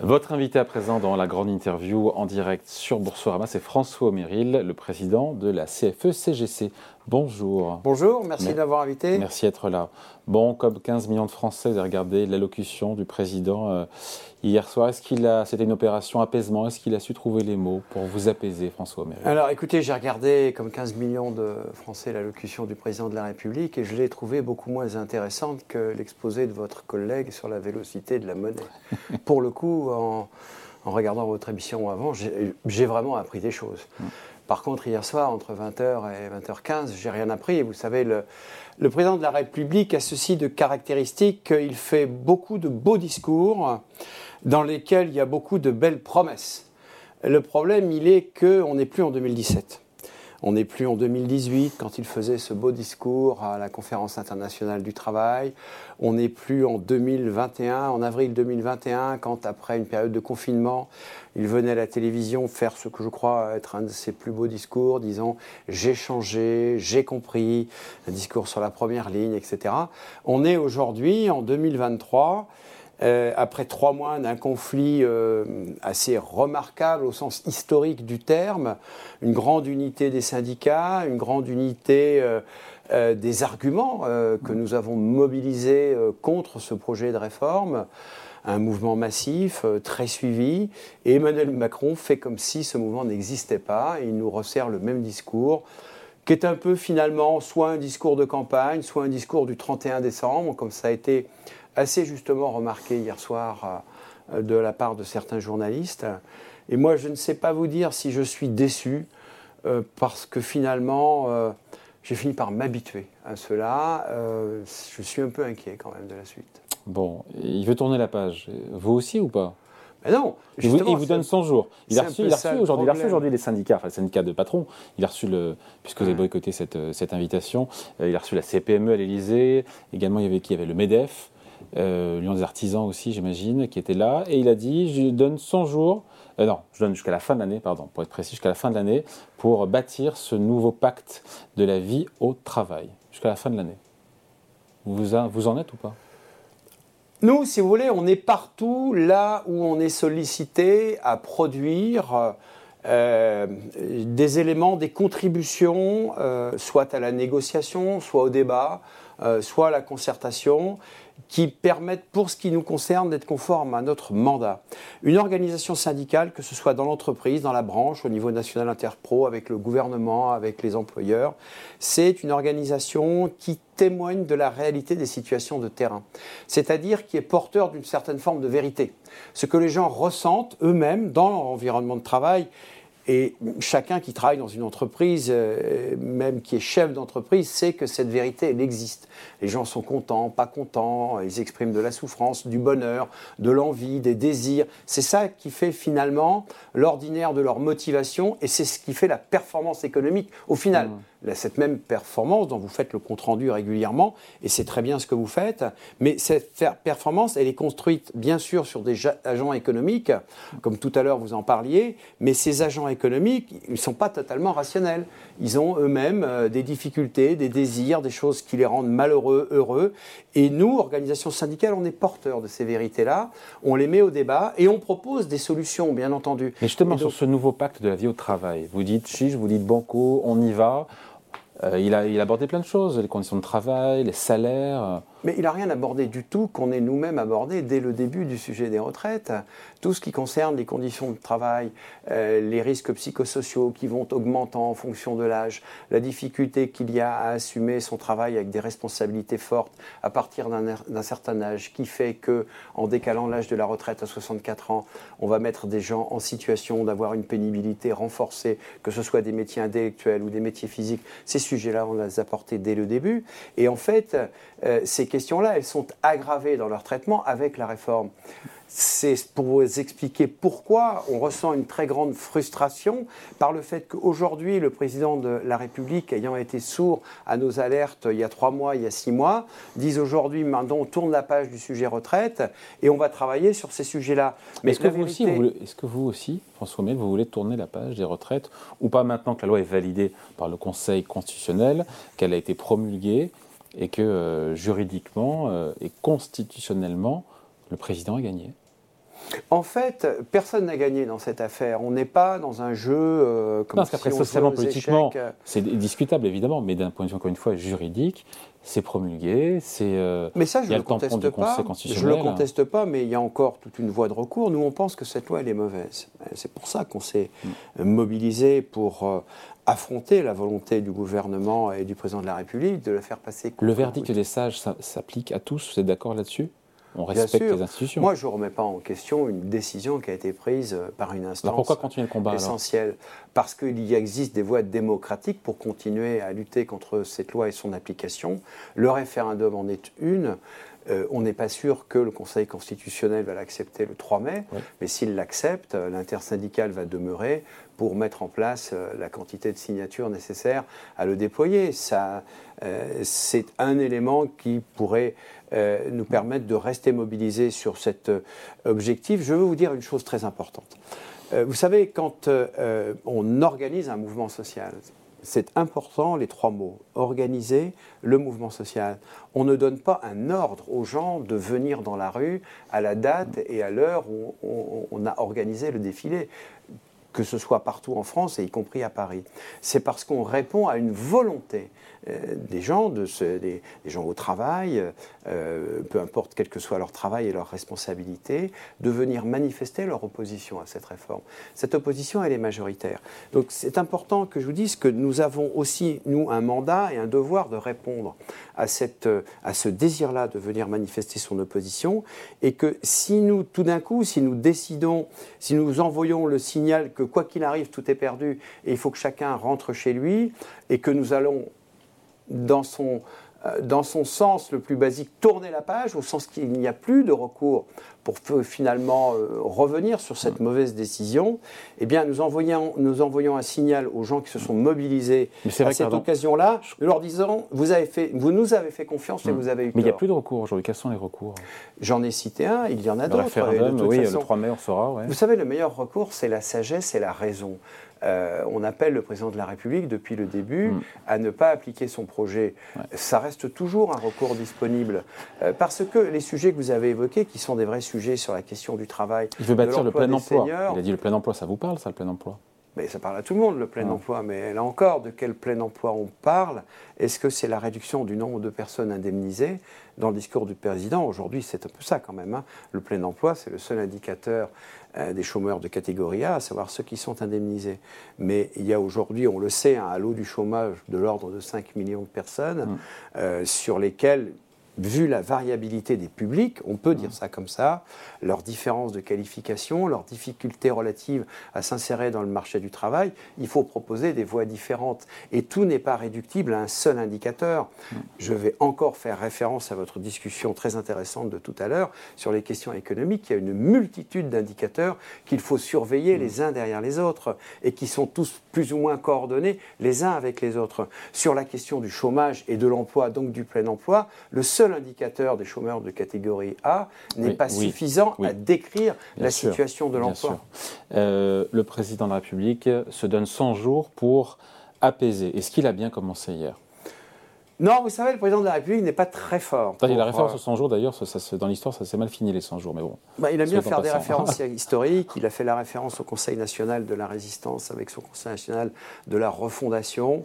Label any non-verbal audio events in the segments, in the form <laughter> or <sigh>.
Votre invité à présent dans la grande interview en direct sur Boursorama, c'est François Méril, le président de la CFE-CGC. Bonjour. Bonjour, merci d'avoir invité. Merci d'être là. Bon, comme 15 millions de Français, avez regardé l'allocution du président euh, hier soir. Est-ce qu'il a, c'était une opération apaisement? Est-ce qu'il a su trouver les mots pour vous apaiser, François Méril Alors écoutez, j'ai regardé comme 15 millions de Français l'allocution du président de la République et je l'ai trouvée beaucoup moins intéressante que l'exposé de votre collègue sur la vélocité de la monnaie. <laughs> pour le coup, en, en regardant votre émission avant, j'ai vraiment appris des choses. Mm. Par contre, hier soir, entre 20h et 20h15, j'ai rien appris. Vous savez, le, président de la République a ceci de caractéristique qu'il fait beaucoup de beaux discours dans lesquels il y a beaucoup de belles promesses. Le problème, il est qu'on n'est plus en 2017. On n'est plus en 2018 quand il faisait ce beau discours à la conférence internationale du travail. On n'est plus en 2021, en avril 2021, quand après une période de confinement, il venait à la télévision faire ce que je crois être un de ses plus beaux discours, disant j'ai changé, j'ai compris, un discours sur la première ligne, etc. On est aujourd'hui en 2023 euh, après trois mois d'un conflit euh, assez remarquable au sens historique du terme, une grande unité des syndicats, une grande unité euh, des arguments que nous avons mobilisés contre ce projet de réforme, un mouvement massif, très suivi, et Emmanuel Macron fait comme si ce mouvement n'existait pas, il nous resserre le même discours qui est un peu finalement soit un discours de campagne, soit un discours du 31 décembre, comme ça a été assez justement remarqué hier soir euh, de la part de certains journalistes. Et moi, je ne sais pas vous dire si je suis déçu, euh, parce que finalement, euh, j'ai fini par m'habituer à cela. je suis un peu inquiet quand même de la suite. Bon, il veut tourner la page. Vous aussi ou pas? Mais non, il vous, il vous, donne 100 jours. Il a reçu, aujourd'hui, aujourd'hui les syndicats, enfin les syndicats de patrons. Il a reçu le, puisque vous avez boycotté cette, cette invitation, il a reçu la CPME à l'Elysée. Également, il y avait qui? Il y avait le Medef euh, Lyon des artisans aussi, j'imagine, qui était là, et il a dit je donne 100 jours, euh, non, je donne jusqu'à la fin de l'année, pardon, pour être précis, jusqu'à la fin de l'année, pour bâtir ce nouveau pacte de la vie au travail, jusqu'à la fin de l'année. Vous, vous en êtes ou pas? Nous, si vous voulez, on est partout là où on est sollicité à produire. Euh, des éléments, des contributions, soit à la négociation, soit au débat, soit à la concertation qui permettent, pour ce qui nous concerne, d'être conformes à notre mandat. Une organisation syndicale, que ce soit dans l'entreprise, dans la branche, au niveau national interpro, avec le gouvernement, avec les employeurs, c'est une organisation qui témoigne de la réalité des situations de terrain. C'est-à-dire qui est porteur d'une certaine forme de vérité. Ce que les gens ressentent eux-mêmes dans leur environnement de travail et chacun qui travaille dans une entreprise, euh, même qui est chef d'entreprise, sait que cette vérité, elle existe. Les gens sont contents, pas contents, ils expriment de la souffrance, du bonheur, de l'envie, des désirs. C'est ça qui fait finalement l'ordinaire de leur motivation et c'est ce qui fait la performance économique au final. Mmh cette même performance dont vous faites le compte-rendu régulièrement, et c'est très bien ce que vous faites, mais cette performance, elle est construite bien sûr sur des agents économiques, comme tout à l'heure vous en parliez, mais ces agents économiques, ils ne sont pas totalement rationnels. Ils ont eux-mêmes euh, des difficultés, des désirs, des choses qui les rendent malheureux, heureux, et nous, organisations syndicales, on est porteurs de ces vérités-là, on les met au débat, et on propose des solutions, bien entendu. Mais justement, sur ce nouveau pacte de la vie au travail, vous dites chiche, vous dites banco, on y va, il, a, il, a, abordé plein de choses, les conditions de travail, les salaires. Mais il n'a rien abordé du tout qu'on ait nous-mêmes abordé dès le début du sujet des retraites. Tout ce qui concerne les conditions de travail, euh, les risques psychosociaux qui vont augmentant en fonction de l'âge, la difficulté qu'il y a à assumer son travail avec des responsabilités fortes à partir d'un certain âge, qui fait que, en décalant l'âge de la retraite à 64 ans, on va mettre des gens en situation d'avoir une pénibilité renforcée, que ce soit des métiers intellectuels ou des métiers physiques. Ces sujets-là, on les a dès le début. Et en fait, euh, ces questions-là, elles sont aggravées dans leur traitement avec la réforme c'est pour vous expliquer pourquoi on ressent une très grande frustration par le fait qu'aujourd'hui, le président de la République, ayant été sourd à nos alertes il y a trois mois, il y a six mois, dise aujourd'hui, maintenant, on tourne la page du sujet retraite et on va travailler sur ces sujets-là. Mais est-ce que, vous aussi, est-ce que vous aussi, François Mel, vous voulez tourner la page des retraites ou pas maintenant que la loi est validée par le Conseil constitutionnel, qu'elle a été promulguée et que euh, juridiquement euh, et constitutionnellement, le président a gagné En fait, personne n'a gagné dans cette affaire. On n'est pas dans un jeu euh, comme non, parce qu'après, socialement, politiquement, c'est discutable évidemment, mais d'un point de vue encore une fois juridique, c'est promulgué, c'est. Euh, mais ça, je ne le, conteste pas. Je le conteste pas, mais il y a encore toute une voie de recours. Nous, on pense que cette loi, elle est mauvaise. C'est pour ça qu'on s'est mm. mobilisé pour euh, affronter la volonté du gouvernement et du président de la République de la faire passer. Le verdict des sages s'applique à tous. Vous êtes d'accord là-dessus? On respecte les institutions. Moi, je ne remets pas en question une décision qui a été prise euh, par une instance pourquoi continuer le combat, essentielle? Parce qu'il existe des voies démocratiques pour continuer à lutter contre cette loi et son application. Le référendum en est une. Euh, on n'est pas sûr que le Conseil constitutionnel va l'accepter le 3 mai, mais s'il l'accepte, l'intersyndicale va demeurer pour mettre en place la quantité de signatures nécessaires à le déployer. Ça, c'est un élément qui pourrait euh, nous permettre de rester mobilisés sur cet euh, objectif. Je veux vous dire une chose très importante. Euh, vous savez, quand on organise un mouvement social, c'est important les trois mots. Organiser le mouvement social. On ne donne pas un ordre aux gens de venir dans la rue à la date et à l'heure où on, a organisé le défilé que ce soit partout en France et y compris à Paris. C'est parce qu'on répond à une volonté euh, des gens, de des, gens au travail, euh, peu importe quel que soit leur travail et leur responsabilité, de venir manifester leur opposition à cette réforme. Cette opposition, elle est majoritaire. Donc c'est important que je vous dise que nous avons aussi, nous, un mandat et un devoir de répondre à, cette, à ce désir-là de venir manifester son opposition et que si nous, tout d'un coup, si nous décidons, si nous envoyons le signal que quoi qu'il arrive, tout est perdu et il faut que chacun rentre chez lui et que nous allons dans son, dans son sens le plus basique, tourner la page, au sens qu'il n'y a plus de recours pour finalement euh, revenir sur cette mauvaise décision, eh bien, nous envoyons, nous envoyons un signal aux gens qui se sont mobilisés à cette occasion-là, leur disant vous, avez fait, vous nous avez fait confiance et mm. vous avez eu Mais il n'y a plus de recours aujourd'hui. Quels sont les recours? J'en ai cité un, il y en a d'autres. Le référendum, oui, le 3 mai, on saura. Vous savez, le meilleur recours, c'est la sagesse et la raison. Euh, on appelle le président de la République depuis le début mm. à ne pas appliquer son projet. Ça reste toujours un recours disponible euh, parce que les sujets que vous avez évoqués, qui sont des vrais sujets sur la question du travail, il veut bâtir le plein emploi. il a dit le plein emploi, ça vous parle, ça, le plein emploi? Mais ça parle à tout le monde, le plein emploi. Mais là encore, de quel plein emploi on parle? Est-ce que c'est la réduction du nombre de personnes indemnisées? Dans le discours du président, aujourd'hui, c'est un peu ça quand même. Hein. Le plein emploi, c'est le seul indicateur euh, des chômeurs de catégorie A, à savoir ceux qui sont indemnisés. Mais il y a aujourd'hui, on le sait, un halo du chômage de l'ordre de 5 millions de personnes mmh. euh, sur lesquels vu la variabilité des publics, on peut dire ça comme ça, leurs différences de qualification, leurs difficultés relatives à s'insérer dans le marché du travail, il faut proposer des voies différentes. Et tout n'est pas réductible à un seul indicateur. Je vais encore faire référence à votre discussion très intéressante de tout à l'heure sur les questions économiques. Il y a une multitude d'indicateurs qu'il faut surveiller les uns derrière les autres et qui sont tous plus ou moins coordonnés les uns avec les autres. Sur la question du chômage et de l'emploi, donc du plein emploi, le seul indicateur des chômeurs de catégorie A n'est pas suffisant à décrire la situation de l'emploi. Euh, le président de la République se donne 100 jours pour apaiser. Est-ce qu'il a bien commencé hier? Non, vous savez, le président de la République n'est pas très fort. Il la référence aux 100 jours, d'ailleurs, dans l'histoire, ça s'est mal fini les 100 jours, mais bon. Bah, il a bien faire des références <laughs> historiques. Il a fait la référence au Conseil national de la résistance avec son Conseil national de la refondation.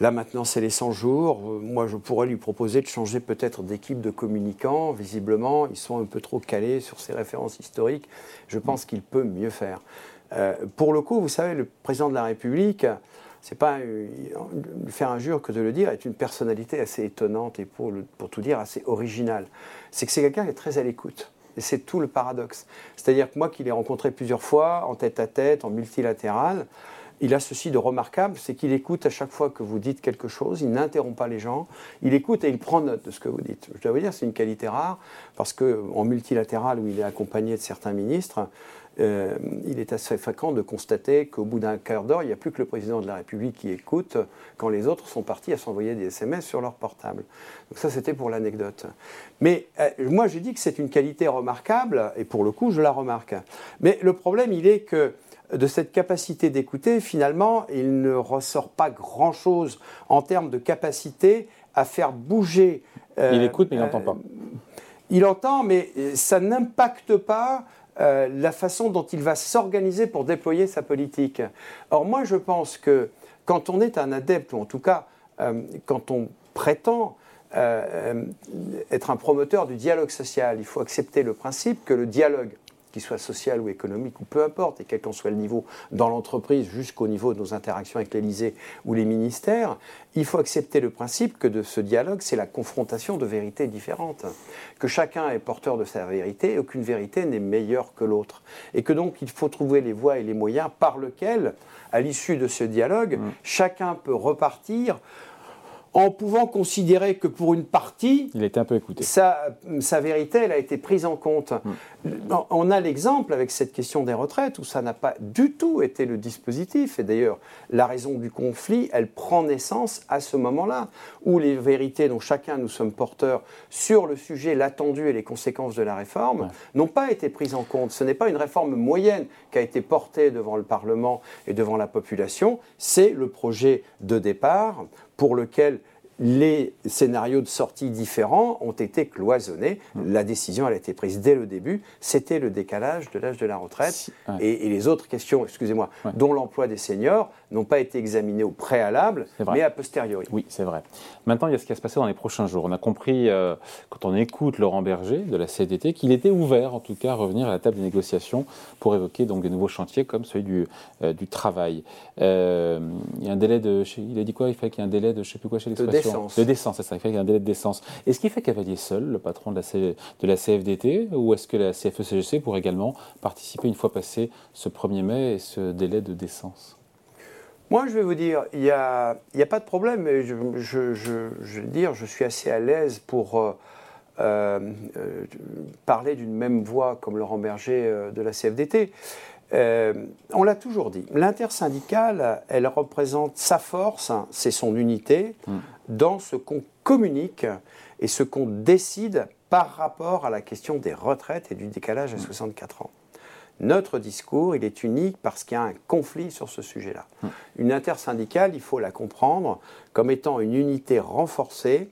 Là maintenant, c'est les 100 jours. Euh, moi, je pourrais lui proposer de changer peut-être d'équipe de communicants. Visiblement, ils sont un peu trop calés sur ces références historiques. Je pense qu'il peut mieux faire. Euh, pour le coup, vous savez, le président de la République, c'est pas faire injure que de le dire, est une personnalité assez étonnante et pour, pour tout dire assez originale. C'est que c'est quelqu'un qui est très à l'écoute. Et c'est tout le paradoxe. C'est-à-dire que moi qui l'ai rencontré plusieurs fois, en tête à tête, en multilatéral, il a ceci de remarquable, c'est qu'il écoute à chaque fois que vous dites quelque chose, il n'interrompt pas les gens, il écoute et il prend note de ce que vous dites. Je dois vous dire, c'est une qualité rare, parce qu'en multilatéral, où il est accompagné de certains ministres, euh, il est assez fréquent de constater qu'au bout d'un quart d'heure, il n'y a plus que le président de la République qui écoute quand les autres sont partis à s'envoyer des SMS sur leur portable. Donc ça, c'était pour l'anecdote. Mais euh, moi, je dis que c'est une qualité remarquable, et pour le coup, je la remarque. Mais le problème, il est que de cette capacité d'écouter, finalement, il ne ressort pas grand-chose en termes de capacité à faire bouger. il écoute, mais il n'entend pas. Il entend, mais ça n'impacte pas la façon dont il va s'organiser pour déployer sa politique. Or, moi, je pense que quand on est un adepte, ou en tout cas, quand on prétend être un promoteur du dialogue social, il faut accepter le principe que le dialogue qu'il soit social ou économique, ou peu importe, et quel qu'en soit le niveau dans l'entreprise jusqu'au niveau de nos interactions avec l'Élysée ou les ministères, il faut accepter le principe que de ce dialogue, c'est la confrontation de vérités différentes. Que chacun est porteur de sa vérité et aucune vérité n'est meilleure que l'autre. Et que donc il faut trouver les voies et les moyens par lesquels, à l'issue de ce dialogue, mmh. chacun peut repartir en pouvant considérer que pour une partie, il était un peu écouté. Sa, vérité, elle a été prise en compte. Hmm. On a l'exemple avec cette question des retraites où ça n'a pas du tout été le dispositif. Et d'ailleurs, la raison du conflit, elle prend naissance à ce moment-là, où les vérités dont chacun nous sommes porteurs sur le sujet, l'attendu et les conséquences de la réforme n'ont pas été prises en compte. Ce n'est pas une réforme moyenne qui a été portée devant le Parlement et devant la population, c'est le projet de départ pour lequel les scénarios de sortie différents ont été cloisonnés. Hmm. La décision, elle a été prise dès le début. C'était le décalage de l'âge de la retraite. Et, les autres questions, excusez-moi, dont l'emploi des seniors, n'ont pas été examinées au préalable, mais a posteriori. Oui, c'est vrai. Maintenant, il y a ce qui va se passer dans les prochains jours. On a compris, euh, quand on écoute Laurent Berger de la CDT, qu'il était ouvert, en tout cas, à revenir à la table des négociations pour évoquer donc des nouveaux chantiers comme celui du, euh, du travail. Euh, il y a un délai de. Il a dit quoi? Il fait qu'il y ait un délai de je ne sais plus quoi chez l'expression de décence, c'est ça. Il fait qu'il y a un délai de décence. Est-ce qu'il fait cavalier seul, le patron de la, de la CFDT, ou est-ce que la CFE-CGC pourrait également participer une fois passé ce 1er mai et ce délai de décence? Moi, je vais vous dire, il n'y a, y a, pas de problème. Je, je, je, je, veux dire, je suis assez à l'aise pour euh, euh, parler d'une même voix comme Laurent Berger euh, de la CFDT. on l'a toujours dit, l'intersyndicale, elle représente sa force, c'est son unité, mm. dans ce qu'on communique et ce qu'on décide par rapport à la question des retraites et du décalage à 64 ans. Notre discours, il est unique parce qu'il y a un conflit sur ce sujet-là. Hum. Une intersyndicale, il faut la comprendre comme étant une unité renforcée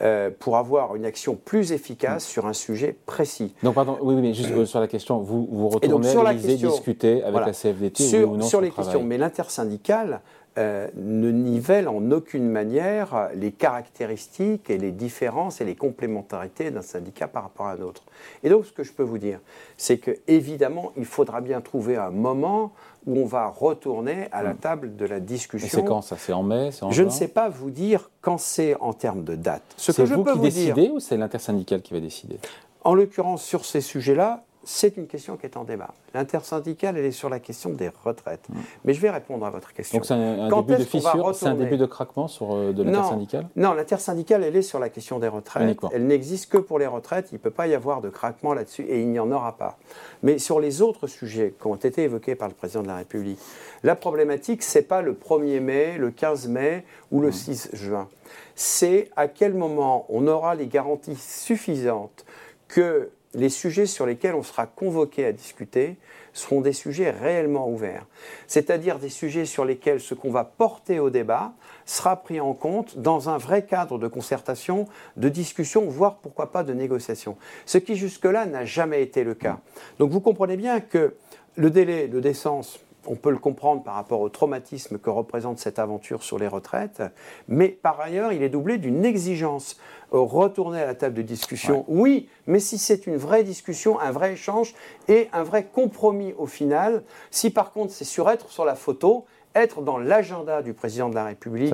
euh, pour avoir une action plus efficace hum. sur un sujet précis. Donc, pardon, oui, mais juste euh, sur la question, vous, vous retournez à discuter avec la CFDT sur, ou non Sur les questions, mais l'intersyndicale, euh, ne nivelle en aucune manière les caractéristiques et les différences et les complémentarités d'un syndicat par rapport à un autre. Et donc, ce que je peux vous dire, c'est que évidemment, il faudra bien trouver un moment où on va retourner à la hmm. table de la discussion. c'est quand ça? C'est en mai en Je ne sais pas vous dire quand c'est en termes de date. Ce que je vous peux qui vous décidez ou c'est l'intersyndicale qui va décider? En l'occurrence, sur ces sujets-là, c'est une question qui est en débat. L'intersyndicale, elle est sur la question des retraites. Mm. Mais je vais répondre à votre question. Donc c'est un, début de fissure, c'est un début de craquement sur, euh, de l'intersyndicale? Non, l'intersyndicale, elle est sur la question des retraites. Elle n'existe que pour les retraites. Il ne peut pas y avoir de craquement là-dessus et il n'y en aura pas. Mais sur les autres sujets qui ont été évoqués par le président de la République, la problématique, ce n'est pas le 1er mai, le 15 mai ou le 6 mm. juin. C'est à quel moment on aura les garanties suffisantes que les sujets sur lesquels on sera convoqué à discuter seront des sujets réellement ouverts. C'est-à-dire des sujets sur lesquels ce qu'on va porter au débat sera pris en compte dans un vrai cadre de concertation, de discussion, voire pourquoi pas de négociation. Ce qui jusque-là n'a jamais été le cas. Donc vous comprenez bien que le délai de décence on peut le comprendre par rapport au traumatisme que représente cette aventure sur les retraites, mais par ailleurs, il est doublé d'une exigence. Retourner à la table de discussion, oui, mais si c'est une vraie discussion, un vrai échange et un vrai compromis au final, si par contre c'est sur être sur la photo, être dans l'agenda du président de la République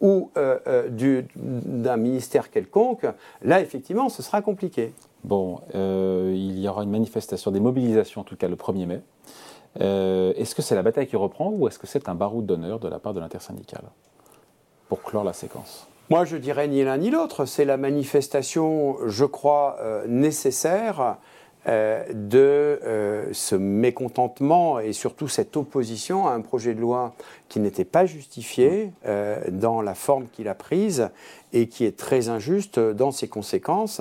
ou euh, euh, d'un ministère quelconque, là effectivement ce sera compliqué. Bon, euh, il y aura une manifestation, des mobilisations en tout cas le 1er mai. Euh, est-ce que c'est la bataille qui reprend ou est-ce que c'est un baroud d'honneur de la part de l'intersyndicale pour clore la séquence? Moi, je dirais ni l'un ni l'autre. C'est la manifestation, je crois, euh, nécessaire euh, de ce mécontentement et surtout cette opposition à un projet de loi qui n'était pas justifié dans la forme qu'il a prise et qui est très injuste dans ses conséquences.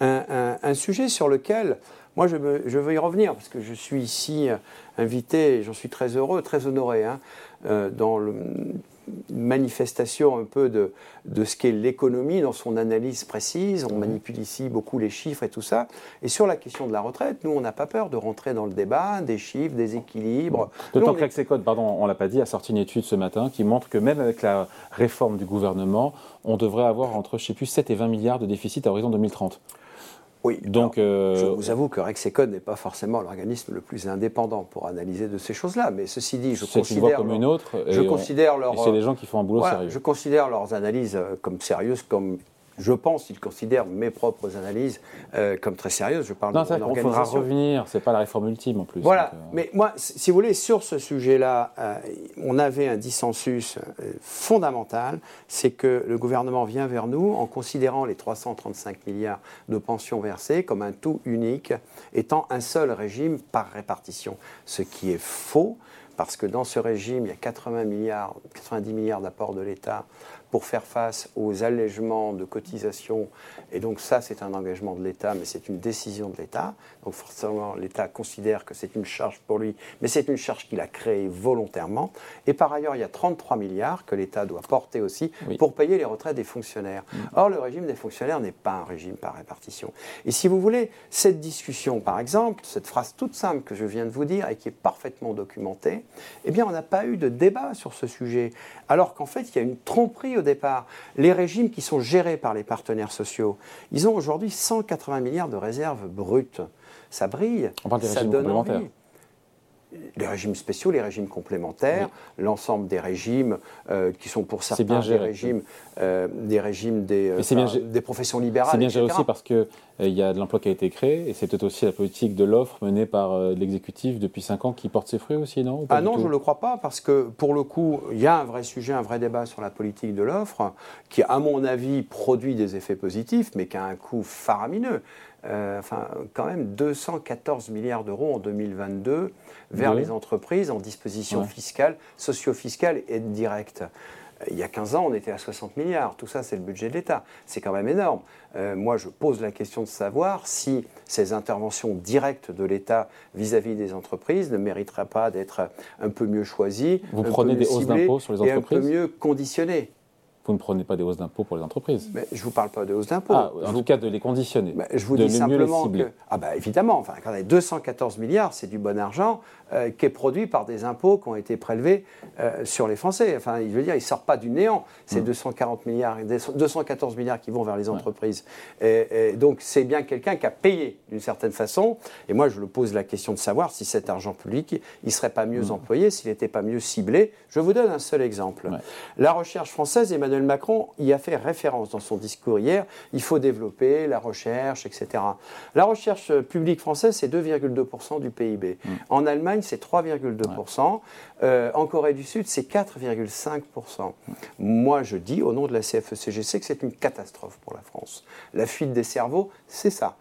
un sujet sur lequel moi, je, veux y revenir parce que je suis ici euh, invité j'en suis très heureux, très honoré, hein, euh, dans manifestation un peu de, de ce qu'est l'économie dans son analyse précise. On manipule ici beaucoup les chiffres et tout ça. Et sur la question de la retraite, nous, on n'a pas peur de rentrer dans le débat des chiffres, des équilibres. D'autant que l'Axecode, pardon, on ne l'a pas dit, a sorti une étude ce matin qui montre que même avec la réforme du gouvernement, on devrait avoir entre, je sais plus, 7 et 20 milliards de déficit à horizon 2030. Oui, donc euh, je vous avoue que Rexecode n'est pas forcément l'organisme le plus indépendant pour analyser de ces choses-là, mais ceci dit, je considère comme une autre. Je considère leur. C'est les gens qui font un boulot sérieux. Je considère leurs analyses euh, comme sérieuses, comme je pense qu'ils considèrent mes propres analyses euh, comme très sérieuses. Je parle non, de mon faudra revenir, c'est pas la réforme ultime en plus. Voilà, euh, mais moi, si vous voulez, sur ce sujet-là, euh, on avait un dissensus fondamental, c'est que le gouvernement vient vers nous en considérant les 335 milliards de pensions versées comme un tout unique, étant un seul régime par répartition, ce qui est faux parce que dans ce régime, il y a 80 milliards, 90 milliards d'apports de l'État pour faire face aux allègements de cotisations. Et donc ça, c'est un engagement de l'État, mais c'est une décision de l'État. Donc forcément, l'État considère que c'est une charge pour lui, mais c'est une charge qu'il a créée volontairement. Et par ailleurs, il y a 33 milliards que l'État doit porter aussi pour payer les retraites des fonctionnaires. Mm. Or, le régime des fonctionnaires n'est pas un régime par répartition. Et si vous voulez, cette discussion, par exemple, cette phrase toute simple que je viens de vous dire et qui est parfaitement documentée, eh bien, on n'a pas eu de débat sur ce sujet. Alors qu'en fait, il y a une tromperie au départ. Les régimes qui sont gérés par les partenaires sociaux, ils ont aujourd'hui 180 milliards de réserves brutes. Ça brille, ça donne envie les régimes spéciaux, les régimes complémentaires, l'ensemble des régimes euh, qui sont pour certains bien des régimes, euh, des régimes des, euh, des professions libérales. C'est bien géré aussi parce qu'il il y a de l'emploi qui a été créé et c'est peut-être aussi la politique de l'offre menée par l'exécutif depuis 5 ans qui porte ses fruits aussi, non? Ah non, je ne le crois pas parce que pour le coup, il y a un vrai sujet, un vrai débat sur la politique de l'offre qui, à mon avis, produit des effets positifs mais qui a un coût faramineux. Enfin, quand même 214 milliards d'euros en 2022 vers les entreprises en disposition fiscale, socio-fiscale et directe. Il y a 15 ans, on était à 60 milliards. Tout ça, c'est le budget de l'État. C'est quand même énorme. Euh, moi, je pose la question de savoir si ces interventions directes de l'État vis-à-vis des entreprises ne mériteraient pas d'être un peu mieux choisies. Vous prenez des hausses d'impôts sur les entreprises Et un peu mieux conditionnées. Vous ne prenez pas des hausses d'impôts pour les entreprises. Mais je ne vous parle pas de hausses d'impôts. Ah, en tout cas, de les conditionner. je vous dis simplement que. Ah, bah évidemment, enfin, quand 214 milliards, c'est du bon argent euh, qui est produit par des impôts qui ont été prélevés euh, sur les Français. Enfin, je veux dire, il ne sort pas du néant, ces 240 mm. milliards, 214 milliards qui vont vers les entreprises. Et, donc, c'est bien quelqu'un qui a payé d'une certaine façon. Et moi, je le pose la question de savoir si cet argent public, il ne serait pas mieux mm. employé, s'il n'était pas mieux ciblé. Je vous donne un seul exemple. La recherche française, Emmanuel Macron y a fait référence dans son discours hier. Il faut développer la recherche, etc. La recherche publique française, c'est 2,2% du PIB. Mm. En Allemagne, c'est 3,2%. Euh, en Corée du Sud, c'est 4,5%. Moi, je dis, au nom de la CFECGC, que c'est une catastrophe pour la France. La fuite des cerveaux, c'est ça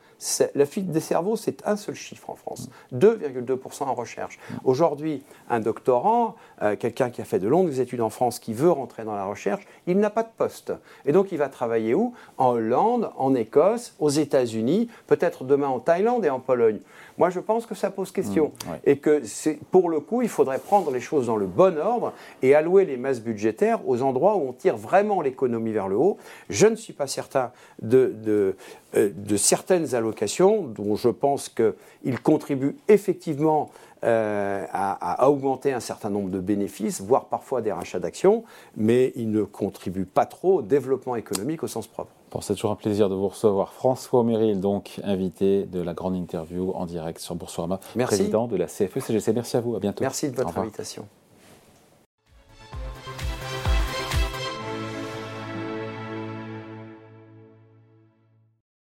la fuite des cerveaux, c'est un seul chiffre en France, 2,2% en recherche. Aujourd'hui, un doctorant, euh, quelqu'un qui a fait de longues études en France, qui veut rentrer dans la recherche, il n'a pas de poste. Et donc, il va travailler où? En Hollande, en Écosse, aux États-Unis, peut-être demain en Thaïlande et en Pologne. Moi, je pense que ça pose question. Mmh, et que, pour le coup, il faudrait prendre les choses dans le bon ordre et allouer les masses budgétaires aux endroits où on tire vraiment l'économie vers le haut. Je ne suis pas certain de, de, euh, de certaines allocations dont je pense qu'ils contribuent effectivement euh, à, augmenter un certain nombre de bénéfices, voire parfois des rachats d'actions, mais ils ne contribuent pas trop au développement économique au sens propre. Bon, c'est toujours un plaisir de vous recevoir. François Méril, donc invité de la grande interview en direct sur Boursorama, président de la CFE-CGC. Merci à vous, à bientôt. Merci de votre invitation.